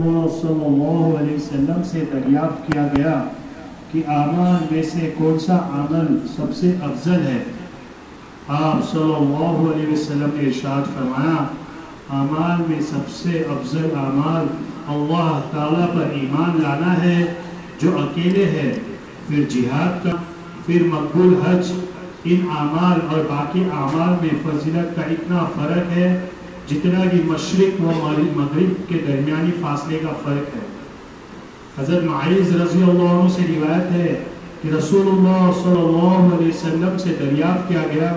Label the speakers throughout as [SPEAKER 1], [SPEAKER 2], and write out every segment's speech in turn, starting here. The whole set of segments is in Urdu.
[SPEAKER 1] اللہ صلی اللہ علیہ وسلم سے دریافت کیا گیا کہ اعمال میں سے کون سا عمل سب سے افضل ہے؟ آپ صلی اللہ علیہ وسلم نے ارشاد فرمایا اعمال میں سب سے افضل اعمال اللہ تعالیٰ پر ایمان لانا ہے، جو اکیلے ہے، پھر جہاد کا، پھر مقبول حج۔ ان اعمال اور باقی اعمال میں فضیلت کا اتنا فرق ہے جتنا کہ مشرق و مغرب کے درمیانی فاصلے کا فرق ہے۔ حضرت معیز رضی اللہ عنہ سے روایت ہے کہ رسول اللہ صلی اللہ علیہ وسلم سے دریافت کیا گیا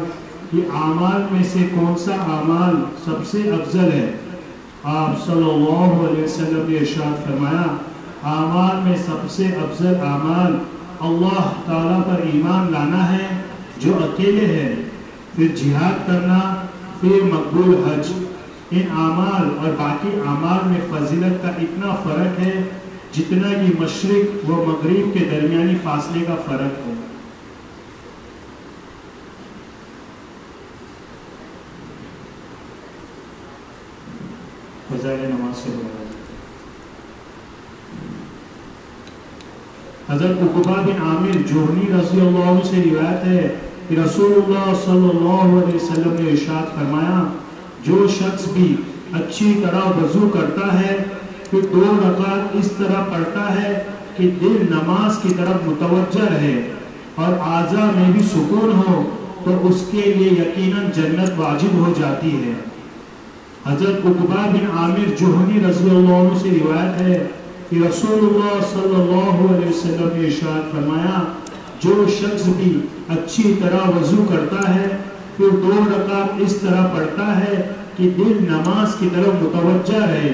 [SPEAKER 1] کہ اعمال میں سے کون سا اعمال سب سے افضل ہے۔ آپ صلی اللہ علیہ وسلم نے ارشاد فرمایا، اعمال میں سب سے افضل اعمال اللہ تعالیٰ پر ایمان لانا ہے، جو اکیلے ہے۔ پھر جہاد کرنا، پھر مقبول حج۔ ان اعمال اور باقی اعمال میں فضیلت کا اتنا فرق ہے جتنا کہ مشرق و مغرب کے درمیانی فاصلے کا فرق ہے فضائل نماز سے بڑھا حضرت عقبہ بن عامر جوہنی رضی اللہ عنہ سے روایت ہے کہ رسول اللہ صلی اللہ علیہ وسلم نے ارشاد فرمایا جو شخص بھی اچھی طرح وضو کرتا ہے، پھر دو رکعت اس طرح پڑھتا ہے کہ دل نماز کی طرف متوجہ رہے اور اعضاء میں بھی سکون ہو، تو اس کے لیے یقیناً جنت واجب ہو جاتی ہے۔ حضرت عقبہ بن عامر جوہنی رضی اللہ عنہ سے روایت ہے کہ رسول اللہ صلی اللہ علیہ وسلم نے ارشاد فرمایا، جو شخص بھی اچھی طرح وضو کرتا ہے پھر دو رکعت اس طرح پڑھتا ہے کہ دل نماز کی طرف متوجہ رہے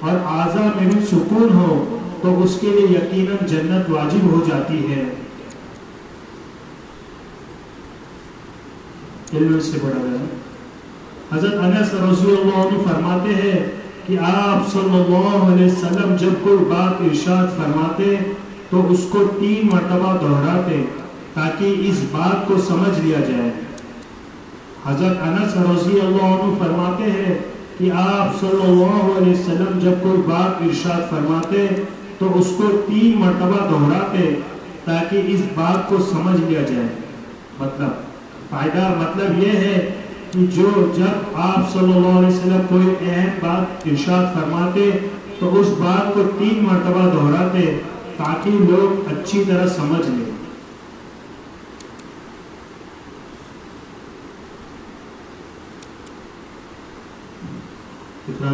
[SPEAKER 1] اور اعضاء میں بھی سکون ہو، تو اس کے لیے یقیناً جنت واجب ہو جاتی ہے۔ علم سے بڑھا گیا حضرت انس رضی اللہ عنہ فرماتے ہیں کہ آپ صلی اللہ علیہ وسلم جب کوئی بات ارشاد فرماتے تو اس کو تین مرتبہ دہراتے تاکہ اس بات کو سمجھ لیا جائے۔ حضرت انس رضی اللہ عنہ فرماتے ہیں کہ آپ صلی اللہ علیہ وسلم جب کوئی بات ارشاد فرماتے تو اس کو تین مرتبہ دہراتے تاکہ اس بات کو سمجھ لیا جائے۔ مطلب فائدہ مطلب یہ ہے کہ جو جب آپ صلی اللہ علیہ وسلم کوئی اہم بات ارشاد فرماتے تو اس بات کو تین مرتبہ دہراتے تاکہ لوگ اچھی طرح سمجھ لیں۔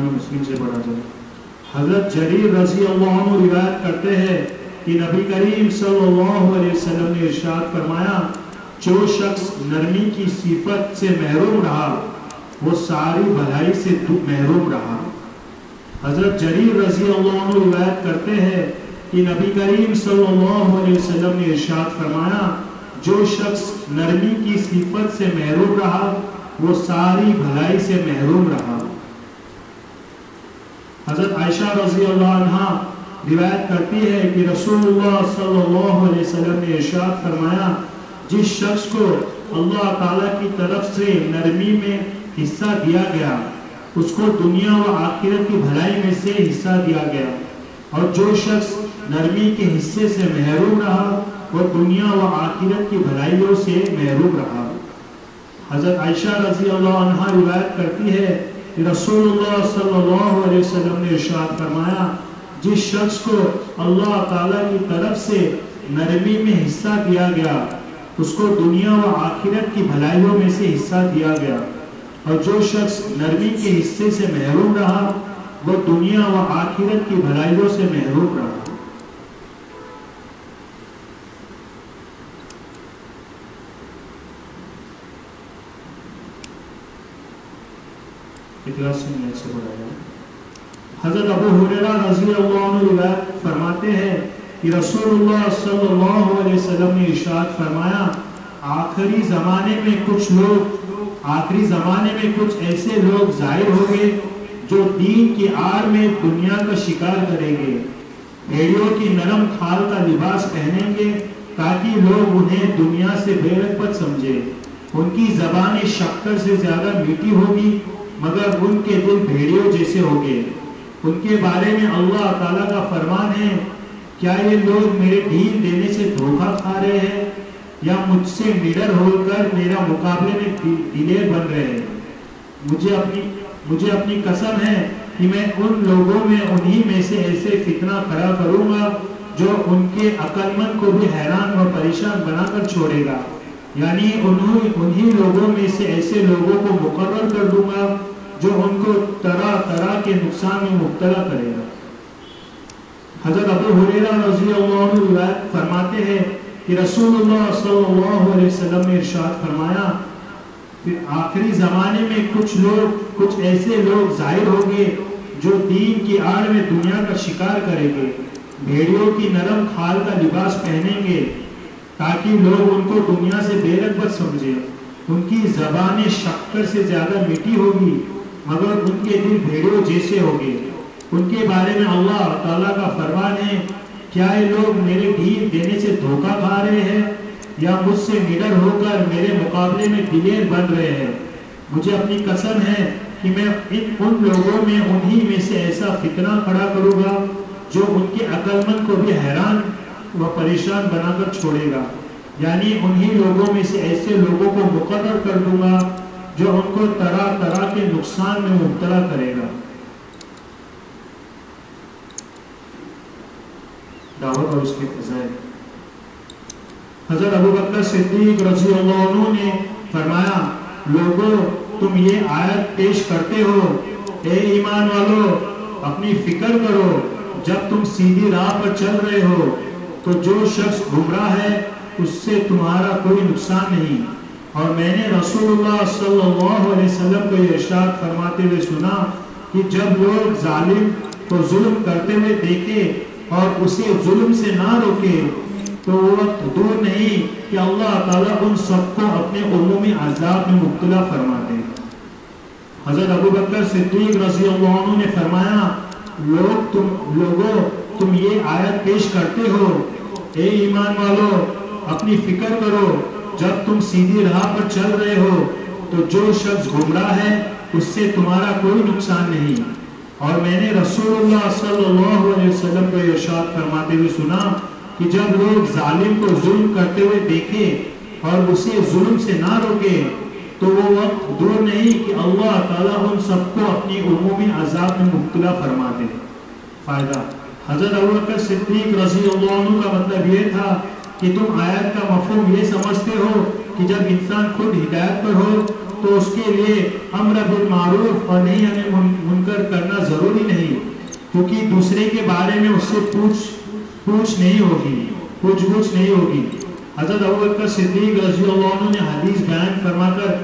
[SPEAKER 1] مسلم سے بڑا جائے حضرت جریر رضی اللہ عنہ روایت کرتے ہیں کہ نبی کریم صلی اللہ علیہ وسلم نے ارشاد فرمایا، جو شخص نرمی کی صفت سے محروم رہا، وہ ساری بھلائی سے محروم رہا۔ حضرت جریر رضی اللہ عنہ روایت کرتے ہیں کہ نبی کریم صلی اللہ علیہ وسلم نے ارشاد فرمایا، جو شخص نرمی کی صفت سے محروم رہا، وہ ساری بھلائی سے محروم رہا۔ حضرت عائشہ رضی اللہ عنہ روایت کرتی ہے کہ رسول اللہ صلی اللہ علیہ وسلم نے ارشاد فرمایا، جس شخص کو اللہ تعالیٰ کی طرف سے نرمی میں حصہ دیا گیا، اس کو دنیا و آخرت کی بھلائی میں سے حصہ دیا گیا۔ اور جو شخص نرمی کے حصے سے محروم رہا، وہ دنیا و آخرت کی بھلائیوں سے محروم رہا۔ حضرت عائشہ رضی اللہ عنہ روایت کرتی ہے رسول اللہ صلی اللہ علیہ وسلم نے ارشاد فرمایا، جس شخص کو اللہ تعالیٰ کی طرف سے نرمی میں حصہ دیا گیا، اس کو دنیا و آخرت کی بھلائیوں میں سے حصہ دیا گیا۔ اور جو شخص نرمی کے حصے سے محروم رہا، وہ دنیا و آخرت کی بھلائیوں سے محروم رہا۔ حضرت ابو حریرہ رضی اللہ عنہ روایت فرماتے ہیں کہ رسول اللہ صلی اللہ علیہ وسلم نے ارشاد فرمایا، آخری زمانے میں کچھ لوگ، آخری زمانے میں کچھ ایسے لوگ ظاہر ہوں گے جو دین کی آر میں دنیا کا شکار کریں گے۔ بھیڑیوں کی نرم کھال کا لباس پہنیں گے تاکہ لوگ انہیں دنیا سے بے رغبت سمجھے ان کی زبان شکر سے زیادہ میٹھی ہوگی مگر ان کے دل بھیڑیوں جیسے ہوگے ان کے بارے میں اللہ تعالیٰ کا فرمان ہے، کیا یہ لوگ میرے ڈھیل دینے سے دھوکہ کھا رہے ہیں یا مجھ سے نڈر ہو کر میرا مقابلے میں دلیر بن رہے ہیں؟ مجھے اپنی مجھے اپنی قسم ہے کہ میں ان لوگوں میں، انہی میں سے ایسے فتنہ کھڑا کروں گا جو ان کے عقل مند کو بھی حیران و پریشان بنا کر چھوڑے گا۔ یعنی انہی لوگوں میں سے ایسے لوگوں کو مقرر کر دوں گا جو ان کو طرح طرح کے نقصان میں مبتلا کرے گا۔ حضرت ابو حریرہ رضی اللہ عنہ روایت فرماتے ہیں کہ رسول اللہ صلی اللہ علیہ وسلم نے ارشاد فرمایا کہ آخری زمانے میں کچھ لوگ، کچھ ایسے لوگ ظاہر ہوں گے جو دین کی آڑ میں دنیا کا شکار کریں گے، بھیڑیوں کی نرم کھال کا لباس پہنیں گے تاکہ لوگ ان کو دنیا سے بے رغبت سمجھیں۔ ان کی زبان شکر سے زیادہ میٹھی ہوگی مگر ان کے دل بھیڑیوں جیسے ہوگے ان کے بارے میں اللہ تعالیٰ کا فرمان ہے، کیا یہ لوگ میرے ڈھیل دینے سے دھوکہ کھا رہے ہیں؟ یا مجھ سے نڈر ہو کر میرے مقابلے میں دلیر بن رہے ہیں؟ مجھے اپنی قسم ہے کہ میں ان ان لوگوں میں انہی میں سے ایسا فتنہ کھڑا کروں گا جو ان کے عقل مند کو بھی حیران و پریشان بنا کر چھوڑے گا۔ یعنی انہی لوگوں میں سے ایسے لوگوں کو مقرر کر دوں گا جو ان کو طرح طرح کے نقصان میں مبتلا کرے گا۔ دعوت اور اس کے فضائل۔ حضرت ابو بکر صدیق رضی اللہ عنہ نے فرمایا لوگوں تم یہ آیت پیش کرتے ہو۔ اے ایمان والو، اپنی فکر کرو۔ جب تم سیدھی راہ پر چل رہے ہو، تو جو شخص گمراہ ہے، اس سے تمہارا کوئی نقصان نہیں۔ اور میں نے رسول اللہ صلی اللہ علیہ وسلم کو یہ ارشاد فرماتے ہوئے سنا کہ جب لوگ ظالم کو ظلم کرتے ہوئے دیکھے اور اسے ظلم سے نہ روکے، تو وہ وقت دور نہیں کہ اللہ تعالیٰ ان سب کو اپنے عمومی عذاب میں مبتلا فرما دے حضرت ابو بکر صدیق رضی اللہ عنہ نے فرمایا، لوگ تم، لوگوں، تم یہ آیت پیش کرتے ہو۔ اے ایمان والو، اپنی فکر کرو۔ جب تم سیدھی راہ پر چل رہے ہو، تو جو شخص گمراہ ہے، اس سے تمہارا کوئی نقصان نہیں۔ اور میں نے رسول اللہ صلی اللہ علیہ وسلم کو ارشاد فرماتے ہوئے سنا کہ جب لوگ ظالم کو ظلم کرتے ہوئے دیکھے اور اسے ظلم سے نہ روکے تو وہ وقت دور نہیں کہ اللہ تعالیٰ ان سب کو اپنی عمومی عذاب میں مبتلا فرما دے۔ فائدہ۔ حضرت ابو صدیق رضی اللہ عنہ کا مطلب یہ تھا کہ تم آیت کا مفہوم یہ سمجھتے ہو کہ جب انسان خود ہدایت پر ہو تو اس کے لیے امر بالمعروف اور نہیں ہمیں منکر کرنا ضروری نہیں، کیونکہ دوسرے کے بارے میں اس سے پوچھ پوچھ نہیں ہوگی، پوچھ گچھ نہیں ہوگی۔ حضرت ابو صدیق رضی اللہ عنہ نے حدیث بیان فرما کر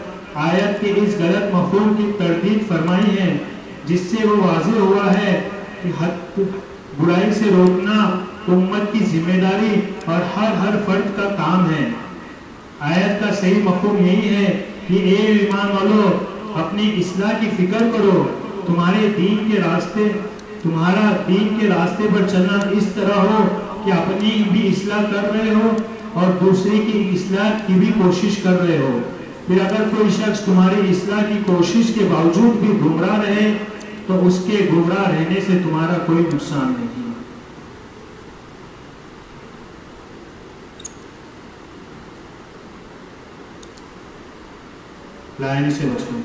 [SPEAKER 1] آیت کے اس غلط مفہوم کی تردید فرمائی ہے، جس سے وہ واضح ہوا ہے کہ حد برائی سے روکنا امت کی ذمہ داری اور ہر ہر فرد کا کام ہے۔ آیت کا صحیح مفہوم یہی ہے کہ اے ایمان والو، اپنی اصلاح کی فکر کرو۔ تمہارے دین کے راستے، تمہارا دین کے راستے پر چلنا اس طرح ہو کہ اپنی بھی اصلاح کر رہے ہو اور دوسرے کی اصلاح کی بھی کوشش کر رہے ہو۔ پھر اگر کوئی شخص تمہاری اصلاح کی کوشش کے باوجود بھی گمراہ رہے، تو اس کے گمراہ رہنے سے تمہارا کوئی نقصان نہیں۔ لائن سے بچوں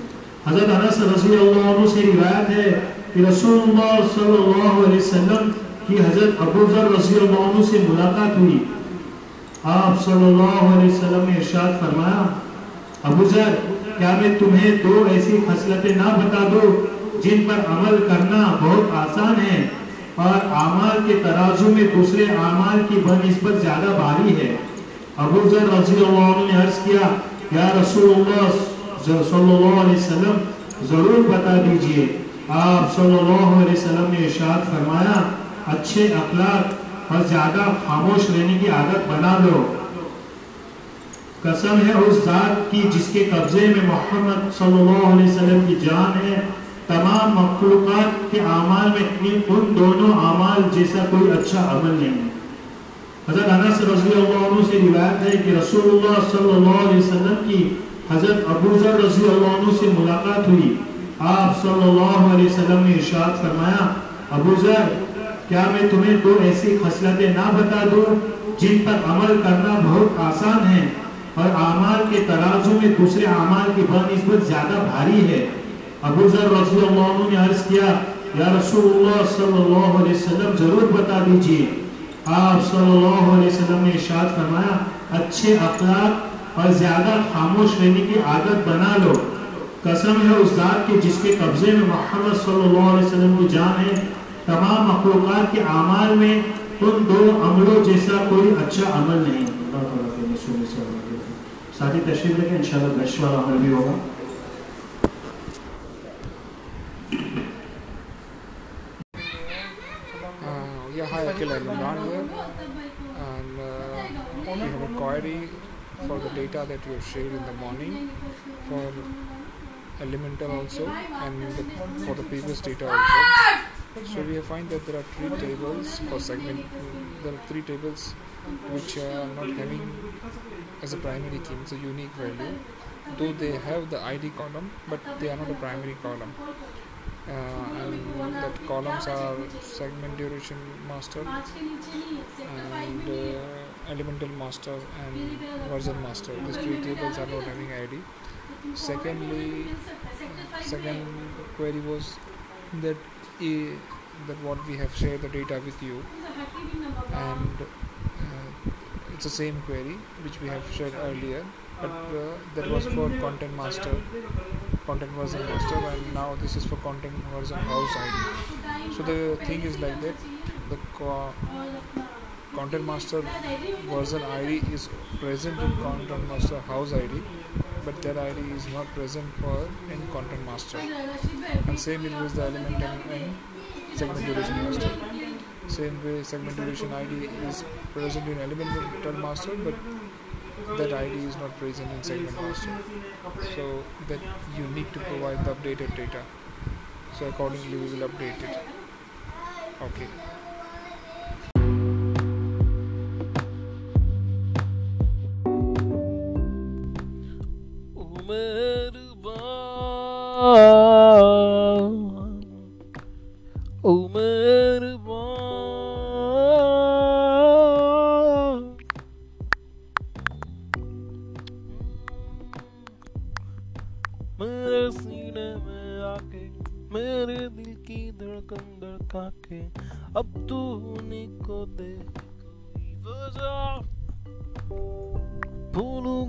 [SPEAKER 1] حضرت انس رضی اللہ عنہ سے روایت ہے کہ رسول اللہ صلی اللہ علیہ وسلم کی حضرت ابو ذر رضی اللہ عنہ سے ملاقات ہوئی۔ آپ صلی اللہ علیہ وسلم نے ارشاد فرمایا، ابو ذر، کیا میں تمہیں دو ایسی خصلتیں نہ بتا دو جن پر عمل کرنا بہت آسان ہے اور اعمال کے ترازو میں دوسرے اعمال کی بنسبت زیادہ بھاری ہے؟ ابو ذر رضی اللہ عنہ نے عرض کیا، یا رسول اللہ صلی اللہ علیہ وسلم، ضرور بتا دیجیے۔ آپ صلی اللہ علیہ وسلم نے ارشاد فرمایا، اچھے اخلاق اور زیادہ خاموش رہنے کی عادت بنا لو قسم ہے اس ذات کی جس کے قبضے میں محمد صلی اللہ علیہ وسلم کی جان ہے۔ تمام مخلوقات کے اعمال میں ان دونوں اعمال جیسا کوئی اچھا عمل نہیں ہے۔ حضرت انس رضی اللہ عنہ سے روایت ہے کہ رسول اللہ صلی اللہ علیہ وسلم کی حضرت ابو ذر رضی اللہ عنہ سے ملاقات ہوئی۔ آپ صلی اللہ علیہ وسلم نے ارشاد فرمایا، ابو ذر، کیا میں تمہیں دو ایسی خصلتیں نہ بتا دوں جن پر عمل کرنا بہت آسان ہے اور اعمال کے ترازو میں دوسرے اعمال کی بنسبت زیادہ بھاری ہے؟ ابو ذر رضی اللہ عنہ نے عرض کیا، یا رسول اللہ صلی اللہ علیہ وسلم، ضرور بتا دیجیے۔ آپ صلی اللہ علیہ وسلم نے اشارت فرمایا، اچھے اخلاق اور زیادہ خاموش رہنے کی عادت بنا لو۔ قسم ہے اس ذات کے جس کے قبضے میں محمد صلی اللہ علیہ وسلم کی جان ہے۔ تمام مخلوقات کے اعمال میں ان دو عملوں جیسا کوئی اچھا عمل نہیں۔ ساتھی تشریف لکھیں انشاءاللہ گشت والا عمل بھی ہوگا۔
[SPEAKER 2] yeah, hi Akhil, I'm Imran here. And uh, we have a query for the data that have shared in the morning for elemental also and the, for the previous data also. So we find that there are three tables for segment. There are three tables which are not having as a primary key, it's a unique value. Though they have the ID column, but they are not a primary column. Uh, and the columns are segment duration master and uh, elemental master and version master. These three tables are not having ID. Secondly, second query was that uh, that what we have shared the data with you. And uh, it's the same query which we have shared earlier but uh, that was for content master. Content version master and now this is for content version house id so the thing is like that the co- content master version id is present in content master house id but that id is not present for in content master. And same it was the element and segment duration master. Same way segment duration id is present in element master but that ID is not present in segment master. So that you need to provide the updated data. So accordingly we will update it. Okay.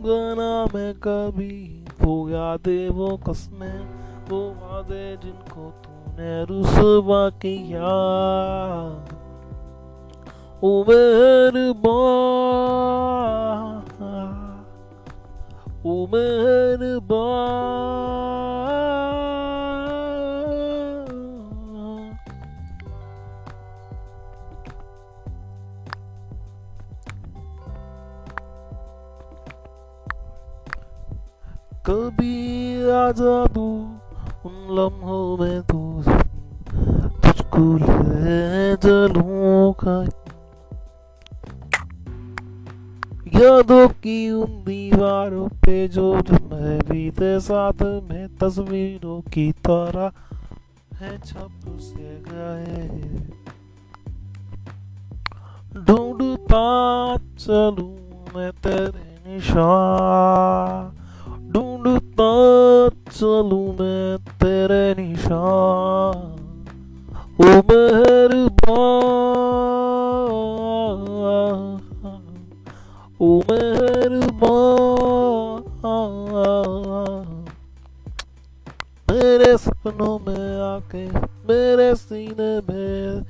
[SPEAKER 3] گنا میں کبھی وہ یادیں، وہ قسمیں، وہ وعدے جن کو تو نے رسوا کیا۔ او مہربان او مہربان کبھی آ جا ان لمحوں میں تو تجھ کو لے چلوں گا یادوں کی ان دیواروں پہ جو میں بھی تھے ساتھ میں تصویروں کی طرح ہے چھپ سے گئے ڈھونڈتا چلوں میں تیرے نشان ڈھونڈتا چلوں میں تیرے نشان او مہربان او مہربان میرے سپنوں میں آ کے میرے سینے میں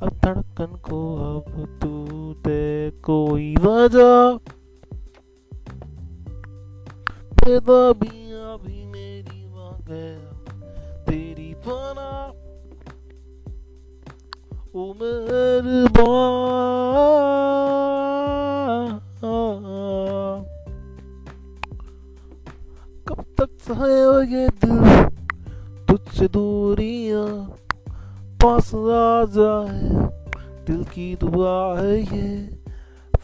[SPEAKER 3] اب دھڑکن کو اب تو دے کوئی وجہ بیدابیاں بھی میری مانگے تیری پانا او مہربان کب تک سہے یہ دل تجھ سے دوریاں پاس آ جائے دل کی دعا ہے یہ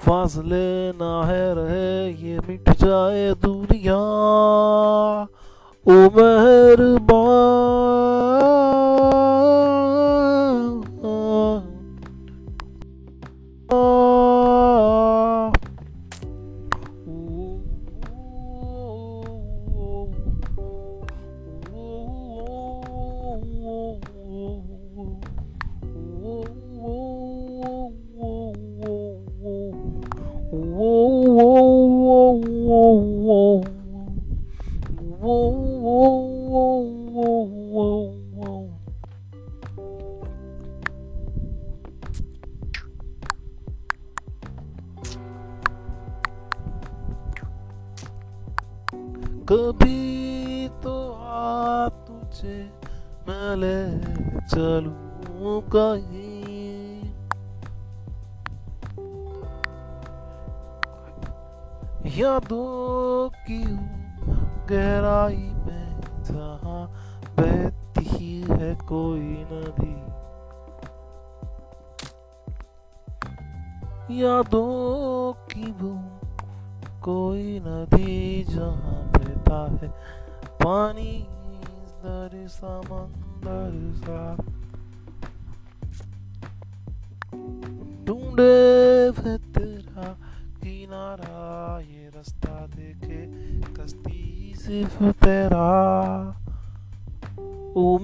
[SPEAKER 3] فاصلے نہ ہے رہے یہ مٹ جائے دنیا۔ او مہربان کبھی تو آ تجھے میں لے چلوں کہیں۔ یادوں کی گہرائی میں جہاں بہتی ہے کوئی ندی یادوں کی وہ کوئی ندی جہاں ہے۔ پانی در سمندر سا۔ ڈھونڈے تیرا کنارا یہ رستہ دیکھے کشتی صرف تیرا۔ او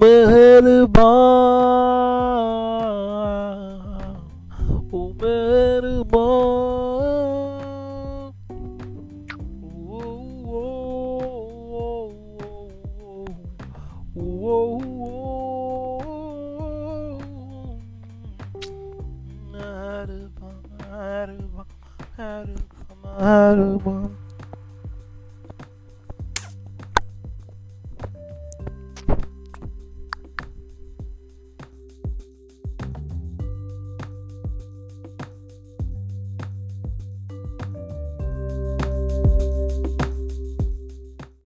[SPEAKER 3] مہربان مہربان مہربان مہربان